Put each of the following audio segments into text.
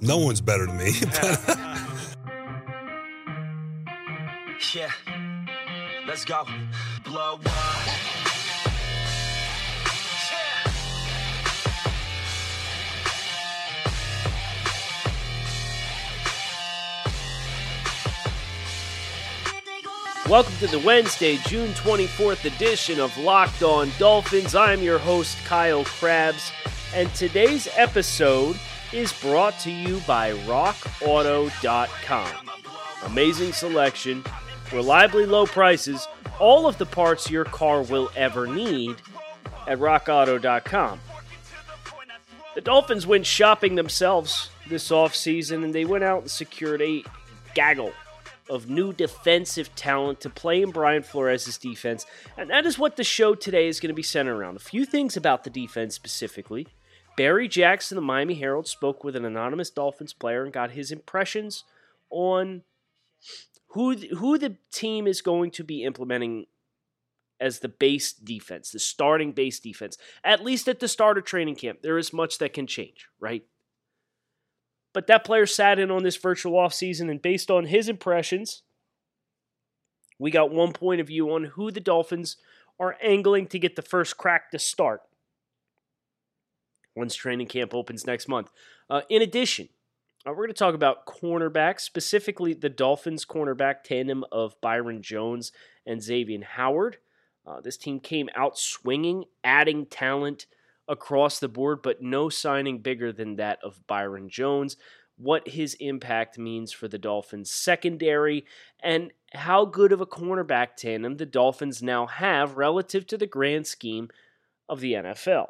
no one's better than me. yeah, let's go. Blow up. Welcome to the Wednesday, June 24th edition of Locked On Dolphins. I'm your host, Kyle Crabbs, and today's episode is brought to you by RockAuto.com. Amazing selection, reliably low prices, all of the parts your car will ever need at RockAuto.com. The Dolphins went shopping themselves this offseason and they went out and secured a gaggle of new defensive talent to play in Brian Flores' defense. And that is what the show today is going to be centered around. A few things about the defense specifically. Barry Jackson, the Miami Herald, spoke with an anonymous Dolphins player and got his impressions on who who the team is going to be implementing as the base defense, the starting base defense. At least at the start of training camp, there is much that can change, right? But that player sat in on this virtual offseason, and based on his impressions, we got one point of view on who the Dolphins are angling to get the first crack to start once training camp opens next month. Uh, in addition, uh, we're going to talk about cornerbacks, specifically the Dolphins cornerback tandem of Byron Jones and Xavier Howard. Uh, this team came out swinging, adding talent across the board, but no signing bigger than that of Byron Jones. What his impact means for the Dolphins' secondary, and how good of a cornerback tandem the Dolphins now have relative to the grand scheme of the NFL.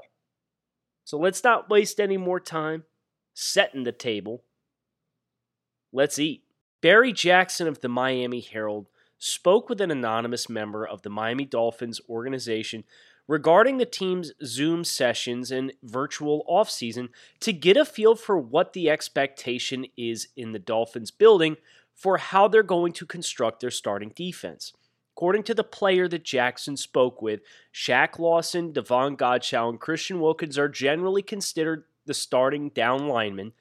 So let's not waste any more time setting the table. Let's eat. Barry Jackson of the Miami Herald spoke with an anonymous member of the Miami Dolphins organization regarding the team's Zoom sessions and virtual offseason to get a feel for what the expectation is in the Dolphins building for how they're going to construct their starting defense. According to the player that Jackson spoke with, Shaq Lawson, Davon Godchaux, and Christian Wilkins are generally considered the starting down linemen,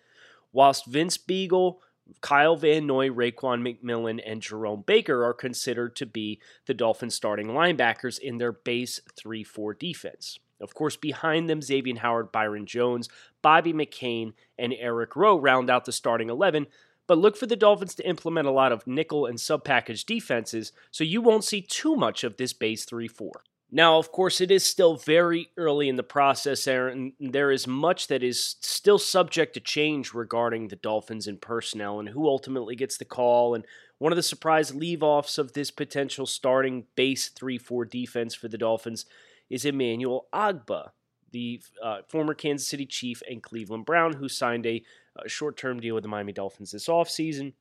whilst Vince Biegel, Kyle Van Noy, Raekwon McMillan, and Jerome Baker are considered to be the Dolphins' starting linebackers in their base 3 4 defense. Of course, behind them, Xavier Howard, Byron Jones, Bobby McCain, and Eric Rowe round out the starting 11. But look for the Dolphins to implement a lot of nickel and sub package defenses, so you won't see too much of this base 3 4. Now, of course, it is still very early in the process, and there is much that is still subject to change regarding the Dolphins and personnel and who ultimately gets the call. And one of the surprise leave offs of this potential starting base 3 4 defense for the Dolphins is Emmanuel Ogbah, the uh, former Kansas City Chief and Cleveland Brown, who signed a, a short term deal with the Miami Dolphins this offseason.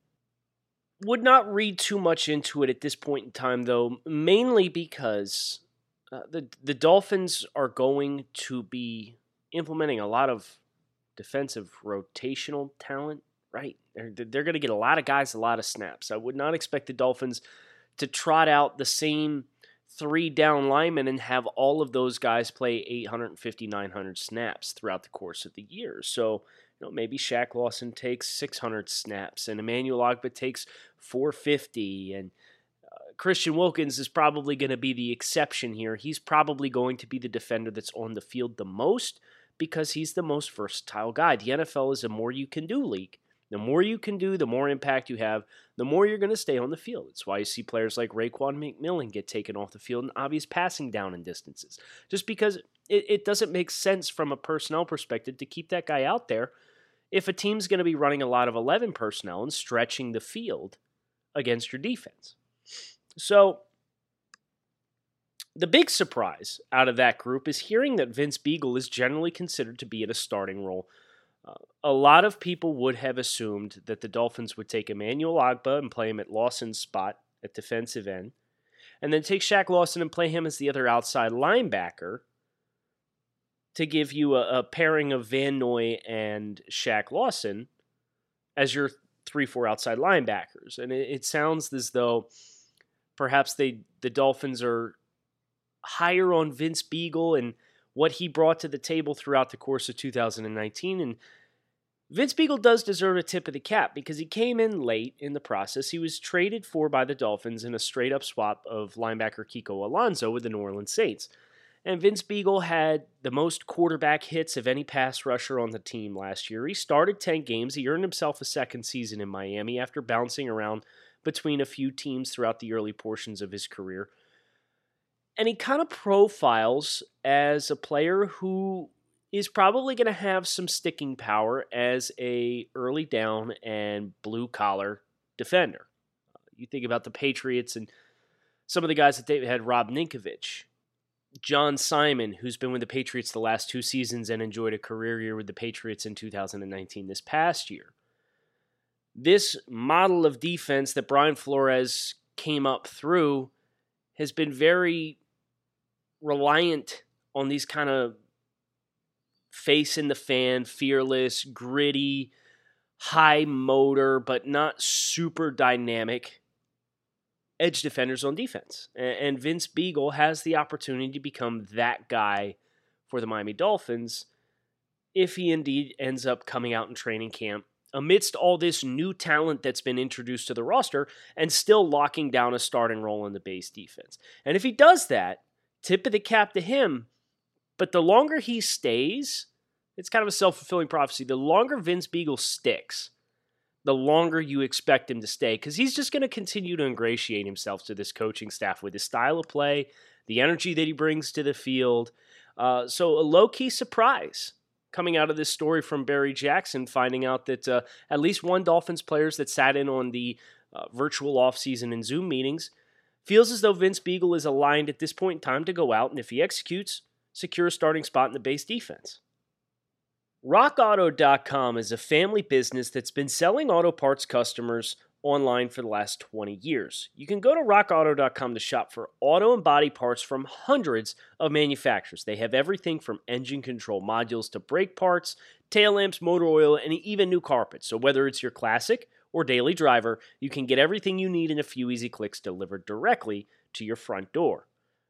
Would not read too much into it at this point in time, though, mainly because uh, the the Dolphins are going to be implementing a lot of defensive rotational talent. Right, they're they're going to get a lot of guys, a lot of snaps. I would not expect the Dolphins to trot out the same three down linemen and have all of those guys play 850, 900 snaps throughout the course of the year. So, you know, maybe Shaq Lawson takes 600 snaps and Emmanuel Ogbah takes 450 and uh, Christian Wilkins is probably going to be the exception here. He's probably going to be the defender that's on the field the most because he's the most versatile guy. The NFL is a more you can do league. The more you can do, the more impact you have, the more you're going to stay on the field. That's why you see players like Raekwon McMillan get taken off the field in obvious passing down in distances. Just because it, it doesn't make sense from a personnel perspective to keep that guy out there if a team's going to be running a lot of 11 personnel and stretching the field against your defense. So, the big surprise out of that group is hearing that Vince Biegel is generally considered to be in a starting role Uh, a lot of people would have assumed that the Dolphins would take Emmanuel Ogbah and play him at Lawson's spot at defensive end, and then take Shaq Lawson and play him as the other outside linebacker to give you a, a pairing of Van Noy and Shaq Lawson as your three, four outside linebackers. And it, it sounds as though perhaps they the Dolphins are higher on Vince Biegel and what he brought to the table throughout the course of 2019. And Vince Biegel does deserve a tip of the cap because he came in late in the process. He was traded for by the Dolphins in a straight up swap of linebacker Kiko Alonso with the New Orleans Saints. And Vince Biegel had the most quarterback hits of any pass rusher on the team last year. He started 10 games. He earned himself a second season in Miami after bouncing around between a few teams throughout the early portions of his career. And he kind of profiles as a player who is probably going to have some sticking power as a early down and blue collar defender. You think about the Patriots and some of the guys that they had Rob Ninkovich, John Simon, who's been with the Patriots the last two seasons and enjoyed a career year with the Patriots in 2019 this past year. This model of defense that Brian Flores came up through has been very reliant on these kind of face in the fan, fearless, gritty, high motor, but not super dynamic edge defenders on defense. And Vince Biegel has the opportunity to become that guy for the Miami Dolphins if he indeed ends up coming out in training camp amidst all this new talent that's been introduced to the roster and still locking down a starting role in the base defense. And if he does that, tip of the cap to him. But the longer he stays, it's kind of a self fulfilling prophecy. The longer Vince Biegel sticks, the longer you expect him to stay because he's just going to continue to ingratiate himself to this coaching staff with his style of play, the energy that he brings to the field. Uh, so, a low key surprise coming out of this story from Barry Jackson, finding out that uh, at least one Dolphins players that sat in on the uh, virtual offseason and Zoom meetings feels as though Vince Biegel is aligned at this point in time to go out and if he executes, secure a starting spot in the base defense. RockAuto.com is a family business that's been selling auto parts customers online for the last 20 years. You can go to rockauto.com to shop for auto and body parts from hundreds of manufacturers. They have everything from engine control modules to brake parts, tail lamps, motor oil, and even new carpets. So whether it's your classic or daily driver, you can get everything you need in a few easy clicks delivered directly to your front door.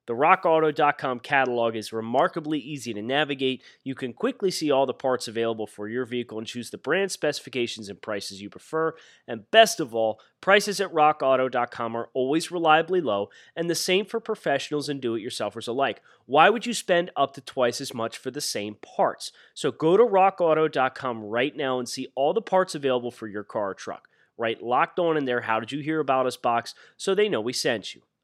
The RockAuto.com catalog is remarkably easy to navigate. You can quickly see all the parts available for your vehicle and choose the brand specifications and prices you prefer. And best of all, prices at RockAuto.com are always reliably low, and the same for professionals and do it yourselfers alike. Why would you spend up to twice as much for the same parts? So go to RockAuto.com right now and see all the parts available for your car or truck. Write locked on in there, How Did You Hear About Us box so they know we sent you.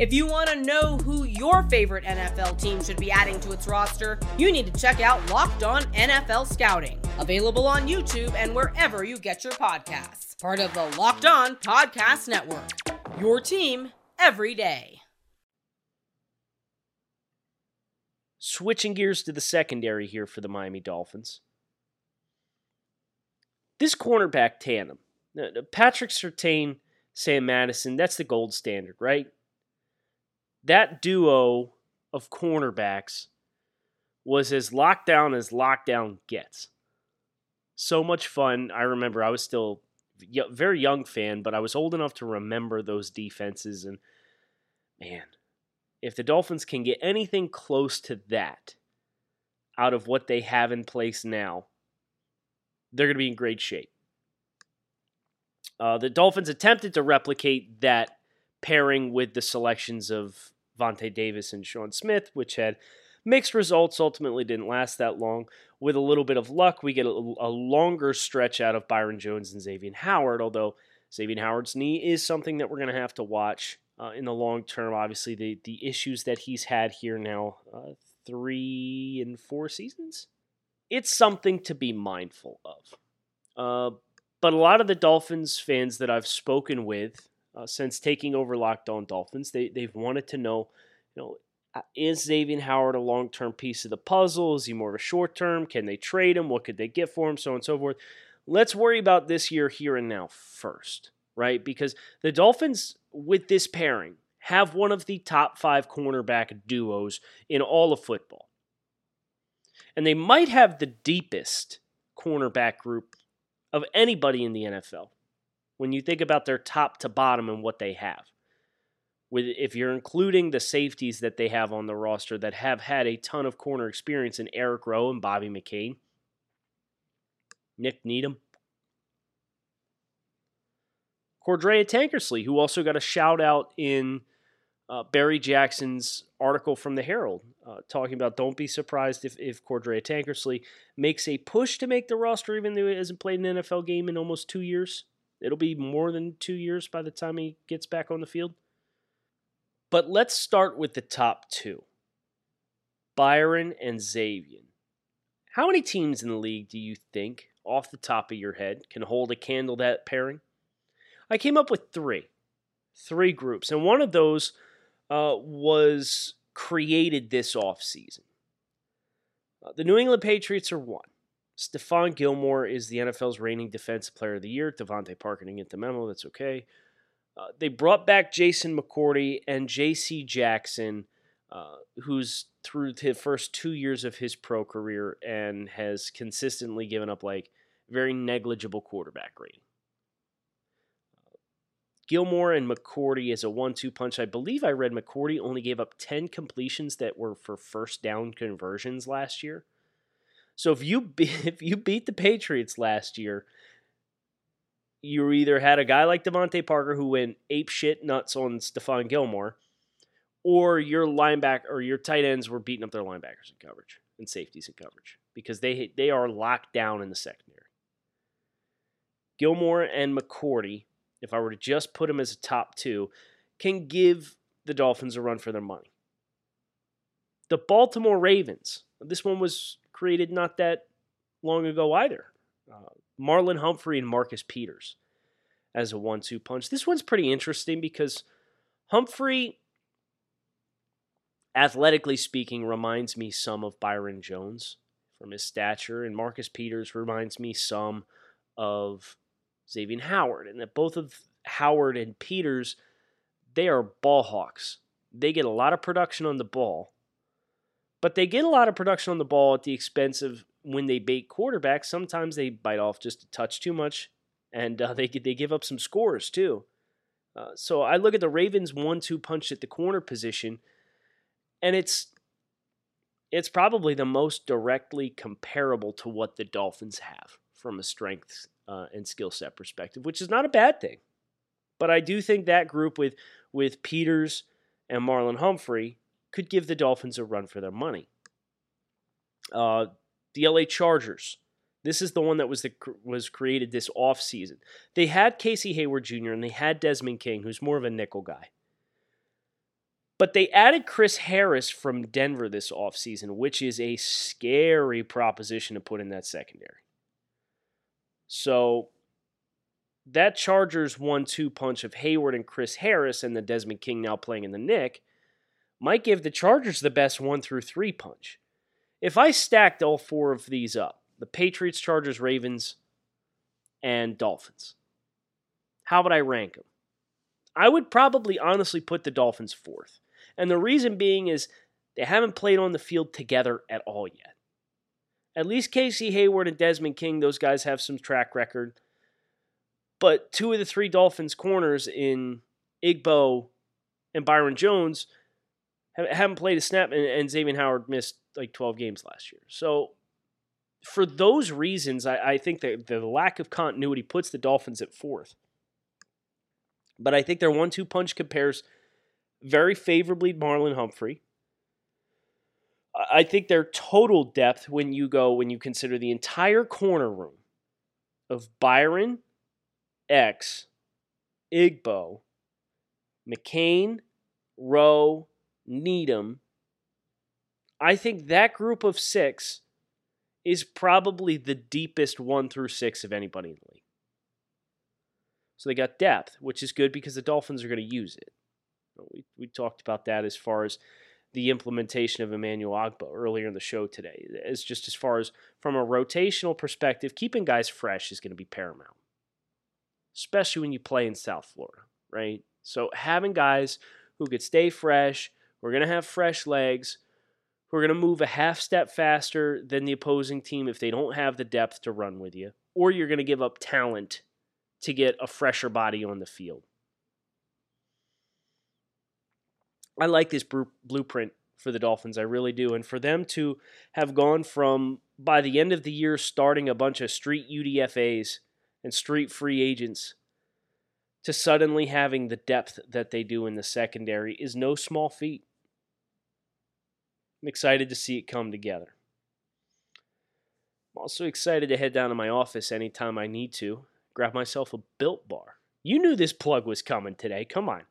If you want to know who your favorite NFL team should be adding to its roster, you need to check out Locked On NFL Scouting, available on YouTube and wherever you get your podcasts. Part of the Locked On Podcast Network. Your team every day. Switching gears to the secondary here for the Miami Dolphins. This cornerback tandem, uh, Patrick Surtain, Sam Madison, that's the gold standard, right? That duo of cornerbacks was as locked down as lockdown gets. So much fun. I remember I was still very young fan, but I was old enough to remember those defenses and man, if the Dolphins can get anything close to that out of what they have in place now, they're going to be in great shape. Uh, the Dolphins attempted to replicate that pairing with the selections of Vontae Davis and Sean Smith, which had mixed results, ultimately didn't last that long. with a little bit of luck, we get a, a longer stretch out of Byron Jones and Xavier Howard, although Xavier Howard's knee is something that we're going to have to watch uh, in the long term. Obviously, the, the issues that he's had here now, uh, three and four seasons, it's something to be mindful of. Uh, but a lot of the Dolphins fans that I've spoken with uh, since taking over Locked On Dolphins, they, they've wanted to know, you know, uh, is Xavier Howard a long term piece of the puzzle? Is he more of a short term? Can they trade him? What could they get for him? So on and so forth. Let's worry about this year, here and now first, right? Because the Dolphins, with this pairing, have one of the top five cornerback duos in all of football. And they might have the deepest cornerback group of anybody in the NFL when you think about their top to bottom and what they have with if you're including the safeties that they have on the roster that have had a ton of corner experience in Eric Rowe and Bobby McCain, Nik Needham, Cordrea Tankersley, who also got a shout out in uh, Barry Jackson's article from the Herald, uh, talking about don't be surprised if, if Cordrea Tankersley makes a push to make the roster, even though he hasn't played an NFL game in almost two years. It'll be more than two years by the time he gets back on the field. But let's start with the top two Byron and Xavier. How many teams in the league do you think, off the top of your head, can hold a candle to that pairing? I came up with three. Three groups. And one of those uh, was created this offseason. Uh, the New England Patriots are one. Stephon Gilmore is the NFL's reigning Defensive Player of the Year. DeVante Parker didn't get the memo. That's okay. Uh, they brought back Jason McCourty and J.C. Jackson, uh, who's through the first two years of his pro career and has consistently given up like very negligible quarterback rating. Gilmore and McCourty is a one-two punch. I believe I read McCourty only gave up 10 completions that were for first down conversions last year. So if you be, if you beat the Patriots last year, you either had a guy like DeVante Parker who went ape shit nuts on Stephon Gilmore, or your linebacker or your tight ends were beating up their linebackers in coverage and safeties in coverage because they they are locked down in the secondary. Gilmore and McCourty, if I were to just put them as a top two, can give the Dolphins a run for their money. The Baltimore Ravens. This one was created not that long ago either. Uh, Marlon Humphrey and Marcus Peters as a one two punch. This one's pretty interesting because Humphrey, athletically speaking, reminds me some of Byron Jones from his stature, and Marcus Peters reminds me some of Xavier Howard, and that both of Howard and Peters, they are ball hawks. They get a lot of production on the ball, but they get a lot of production on the ball at the expense of when they bait quarterbacks, sometimes they bite off just a touch too much, and uh, they they give up some scores too. Uh, so I look at the Ravens one-two punch at the corner position, and it's it's probably the most directly comparable to what the Dolphins have from a strength uh, and skill set perspective, which is not a bad thing. But I do think that group with with Peters and Marlon Humphrey could give the Dolphins a run for their money. Uh, the LA Chargers. This is the one that was the, was created this offseason. They had Casey Hayward Jr. and they had Desmond King, who's more of a nickel guy. But they added Chris Harris from Denver this offseason, which is a scary proposition to put in that secondary. So that Chargers one two punch of Hayward and Chris Harris and the Desmond King now playing in the Nick might give the Chargers the best one through three punch. If I stacked all four of these up, the Patriots, Chargers, Ravens, and Dolphins, how would I rank them? I would probably honestly put the Dolphins fourth. And the reason being is they haven't played on the field together at all yet. At least Casey Hayward and Desmond King, those guys have some track record. But two of the three Dolphins corners in Igbo and Byron Jones haven't played a snap, and, and Xavier Howard missed like 12 games last year. So for those reasons, I, I think that the lack of continuity puts the Dolphins at fourth. But I think their one-two punch compares very favorably to Marlon Humphrey. I think their total depth when you go when you consider the entire corner room of Byron, X, Igbo, McCain, Rowe, Needham. I think that group of six is probably the deepest one through six of anybody in the league. So they got depth, which is good because the Dolphins are going to use it. We, we talked about that as far as the implementation of Emmanuel Ogbah earlier in the show today. As just as far as from a rotational perspective, keeping guys fresh is going to be paramount, especially when you play in South Florida, right? So having guys who could stay fresh, we're going to have fresh legs, who are going to move a half step faster than the opposing team if they don't have the depth to run with you, or you're going to give up talent to get a fresher body on the field. I like this blueprint for the Dolphins. I really do. And for them to have gone from, by the end of the year, starting a bunch of street UDFAs and street free agents to suddenly having the depth that they do in the secondary is no small feat. I'm excited to see it come together. I'm also excited to head down to my office anytime I need to, grab myself a built bar. You knew this plug was coming today. Come on.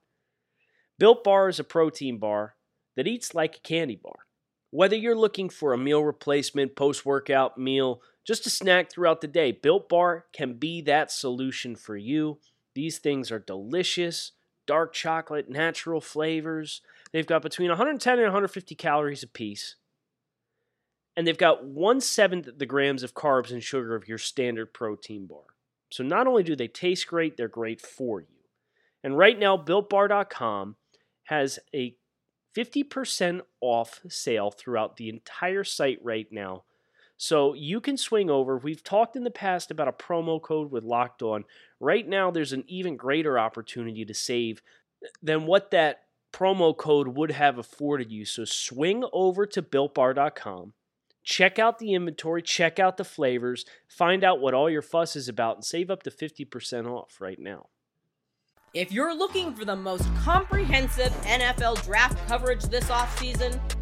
Built Bar is a protein bar that eats like a candy bar. Whether you're looking for a meal replacement, post workout meal, just a snack throughout the day, Built Bar can be that solution for you. These things are delicious, dark chocolate, natural flavors. They've got between 110 and 150 calories apiece. And they've got one seventh the grams of carbs and sugar of your standard protein bar. So not only do they taste great, they're great for you. And right now, BuiltBar.com has a 50% off sale throughout the entire site right now. So you can swing over. We've talked in the past about a promo code with Locked On. Right now, there's an even greater opportunity to save than what that promo code would have afforded you. So swing over to builtbar.com, check out the inventory, check out the flavors, find out what all your fuss is about, and save up to 50% off right now. If you're looking for the most comprehensive NFL draft coverage this offseason,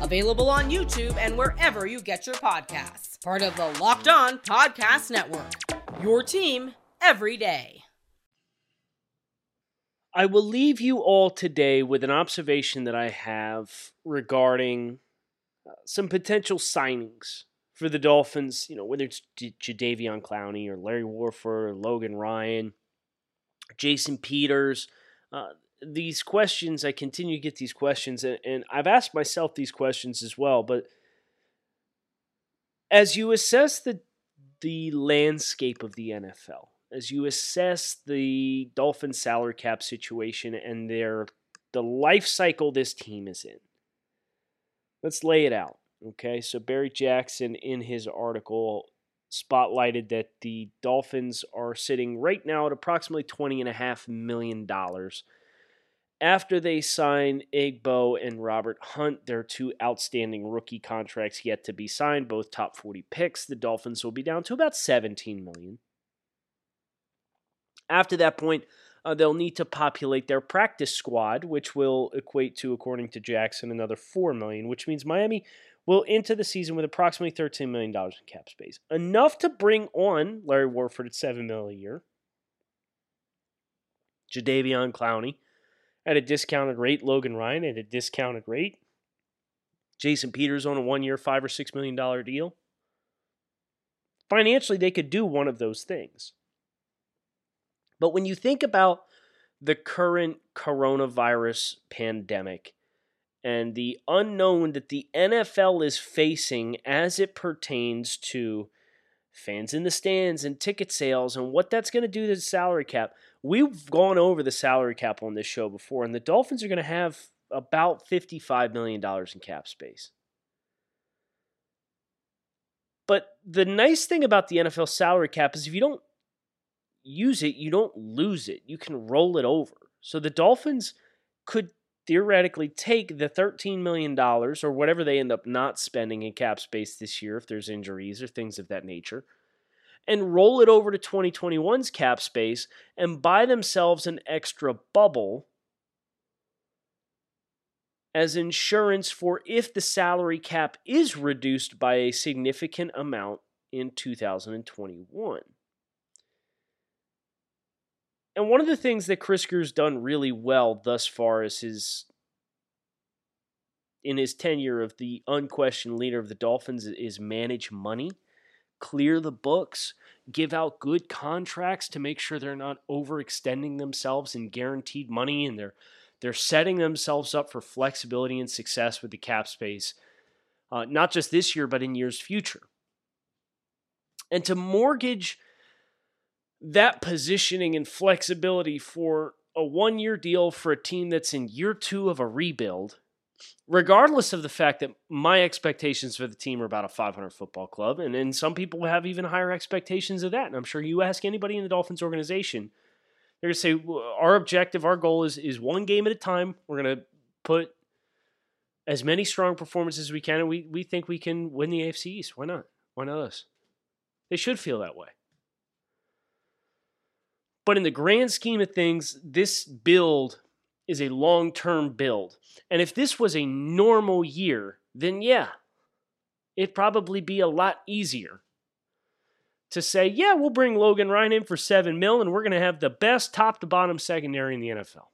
available on YouTube and wherever you get your podcasts. Part of the Locked On Podcast Network. Your team every day. I will leave you all today with an observation that I have regarding uh, some potential signings for the Dolphins, you know, whether it's J- Jadeveon Clowney or Larry Warford or Logan Ryan, Jason Peters, uh, these questions, I continue to get these questions, and, and I've asked myself these questions as well. But as you assess the the landscape of the NFL, as you assess the Dolphins salary cap situation and their the life cycle this team is in, let's lay it out. Okay, so Barry Jackson in his article spotlighted that the Dolphins are sitting right now at approximately $20.5 million. After they sign Igbo and Robert Hunt, their two outstanding rookie contracts yet to be signed, both top 40 picks, the Dolphins will be down to about 17 million. After that point, uh, they'll need to populate their practice squad, which will equate to, according to Jackson, another 4 million, which means Miami will enter the season with approximately $13 million in cap space. Enough to bring on Larry Warford at $7 million a year, Jadeveon Clowney at a discounted rate, Logan Ryan at a discounted rate, Jason Peters on a one year, five or $6 million deal. Financially, they could do one of those things. But when you think about the current coronavirus pandemic, and the unknown that the NFL is facing as it pertains to fans in the stands and ticket sales and what that's going to do to the salary cap. We've gone over the salary cap on this show before, and the Dolphins are going to have about $55 million in cap space. But the nice thing about the NFL salary cap is if you don't use it, you don't lose it. You can roll it over. So the Dolphins could theoretically take the $13 million or whatever they end up not spending in cap space this year if there's injuries or things of that nature and roll it over to 2021's cap space and buy themselves an extra bubble as insurance for if the salary cap is reduced by a significant amount in 2021. And one of the things that Chris Grier's done really well thus far is his in his tenure of the unquestioned leader of the Dolphins is manage money, clear the books, give out good contracts to make sure they're not overextending themselves in guaranteed money and they're they're setting themselves up for flexibility and success with the cap space, uh, not just this year, but in years future. And to mortgage that positioning and flexibility for a one year deal for a team that's in year two of a rebuild, regardless of the fact that my expectations for the team are about a 500 football club, and, and some people have even higher expectations of that. And I'm sure you ask anybody in the Dolphins organization, they're going to say, our objective, our goal is, is one game at a time. We're going to put as many strong performances as we can, and we, we think we can win the AFC East. Why not? Why not us? They should feel that way. But in the grand scheme of things, this build is a long term build. And if this was a normal year, then yeah, it'd probably be a lot easier to say, yeah, we'll bring Logan Ryan in for seven mil and we're going to have the best top to bottom secondary in the NFL.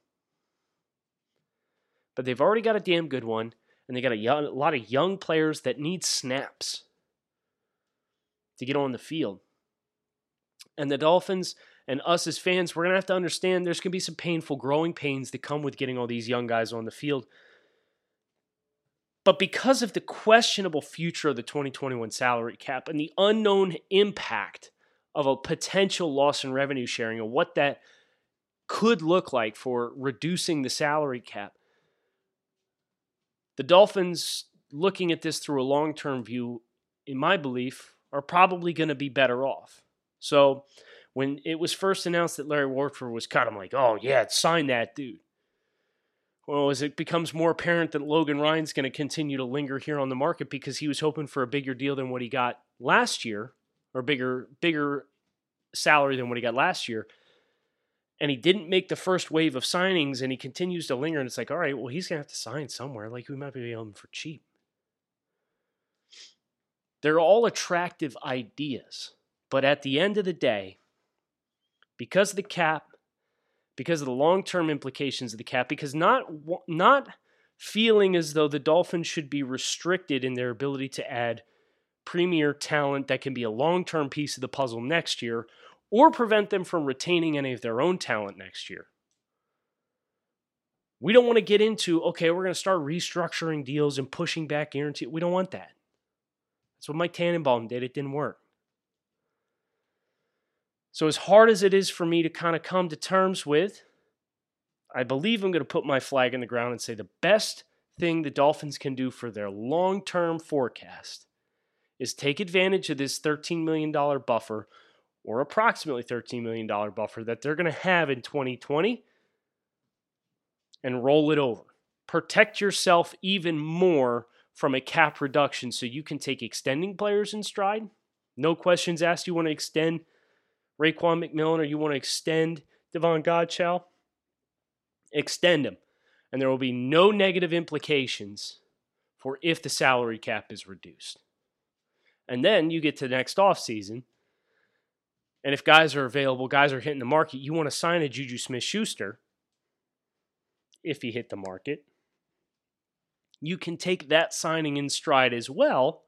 But they've already got a damn good one, and they got a, young, a lot of young players that need snaps to get on the field. And the Dolphins and us as fans, we're going to have to understand there's going to be some painful growing pains that come with getting all these young guys on the field. But because of the questionable future of the 2021 salary cap and the unknown impact of a potential loss in revenue sharing and what that could look like for reducing the salary cap, the Dolphins, looking at this through a long term view, in my belief, are probably going to be better off. So, when it was first announced that Larry Warford was cut, I'm like, oh yeah, sign that dude. Well, as it becomes more apparent that Logan Ryan's going to continue to linger here on the market because he was hoping for a bigger deal than what he got last year, or bigger bigger salary than what he got last year, and he didn't make the first wave of signings, and he continues to linger, and it's like, all right, well, he's going to have to sign somewhere. Like we might be able him for cheap. They're all attractive ideas, but at the end of the day, because of the cap, because of the long-term implications of the cap, because not not feeling as though the Dolphins should be restricted in their ability to add premier talent that can be a long-term piece of the puzzle next year or prevent them from retaining any of their own talent next year. We don't want to get into, okay, we're going to start restructuring deals and pushing back guarantee. We don't want that. That's what Mike Tannenbaum did. It didn't work. So, as hard as it is for me to kind of come to terms with, I believe I'm going to put my flag in the ground and say the best thing the Dolphins can do for their long term forecast is take advantage of this $13 million buffer or approximately $13 million buffer that they're going to have in 2020 and roll it over. Protect yourself even more from a cap reduction so you can take extending players in stride. No questions asked. You want to extend Raekwon McMillan or you want to extend Davon Godchaux, extend him. And there will be no negative implications for if the salary cap is reduced. And then you get to the next offseason. And if guys are available, guys are hitting the market, you want to sign a Juju Smith Schuster if he hit the market. You can take that signing in stride as well.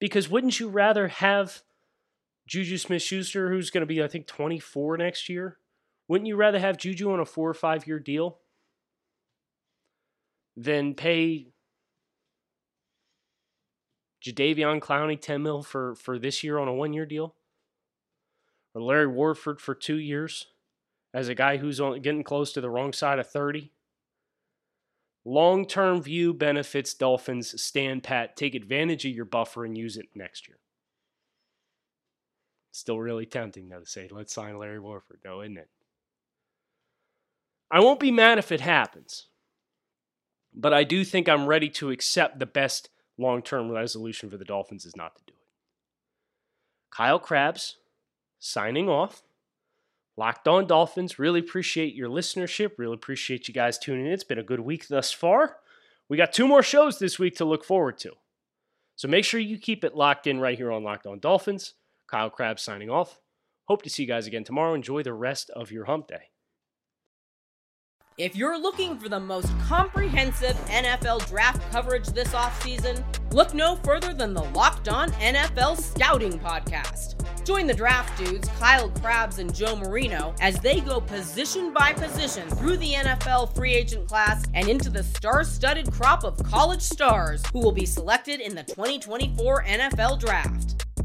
Because wouldn't you rather have Juju Smith Schuster, who's going to be, I think, 24 next year. Wouldn't you rather have Juju on a four or five year deal than pay Jadeveon Clowney 10 mil for, for this year on a one year deal? Or Larry Warford for two years as a guy who's on, getting close to the wrong side of 30? Long term view benefits Dolphins. Stand pat. Take advantage of your buffer and use it next year. Still really tempting, though, to say, let's sign Larry Warford, though, isn't it? I won't be mad if it happens, but I do think I'm ready to accept the best long term resolution for the Dolphins is not to do it. Kyle Crabbs signing off. Locked on Dolphins. Really appreciate your listenership. Really appreciate you guys tuning in. It's been a good week thus far. We got two more shows this week to look forward to. So make sure you keep it locked in right here on Locked On Dolphins. Kyle Crabbs signing off. Hope to see you guys again tomorrow. Enjoy the rest of your hump day. If you're looking for the most comprehensive NFL draft coverage this offseason, look no further than the Locked On NFL Scouting Podcast. Join the draft dudes, Kyle Crabbs and Joe Marino, as they go position by position through the NFL free agent class and into the star studded crop of college stars who will be selected in the 2024 NFL Draft.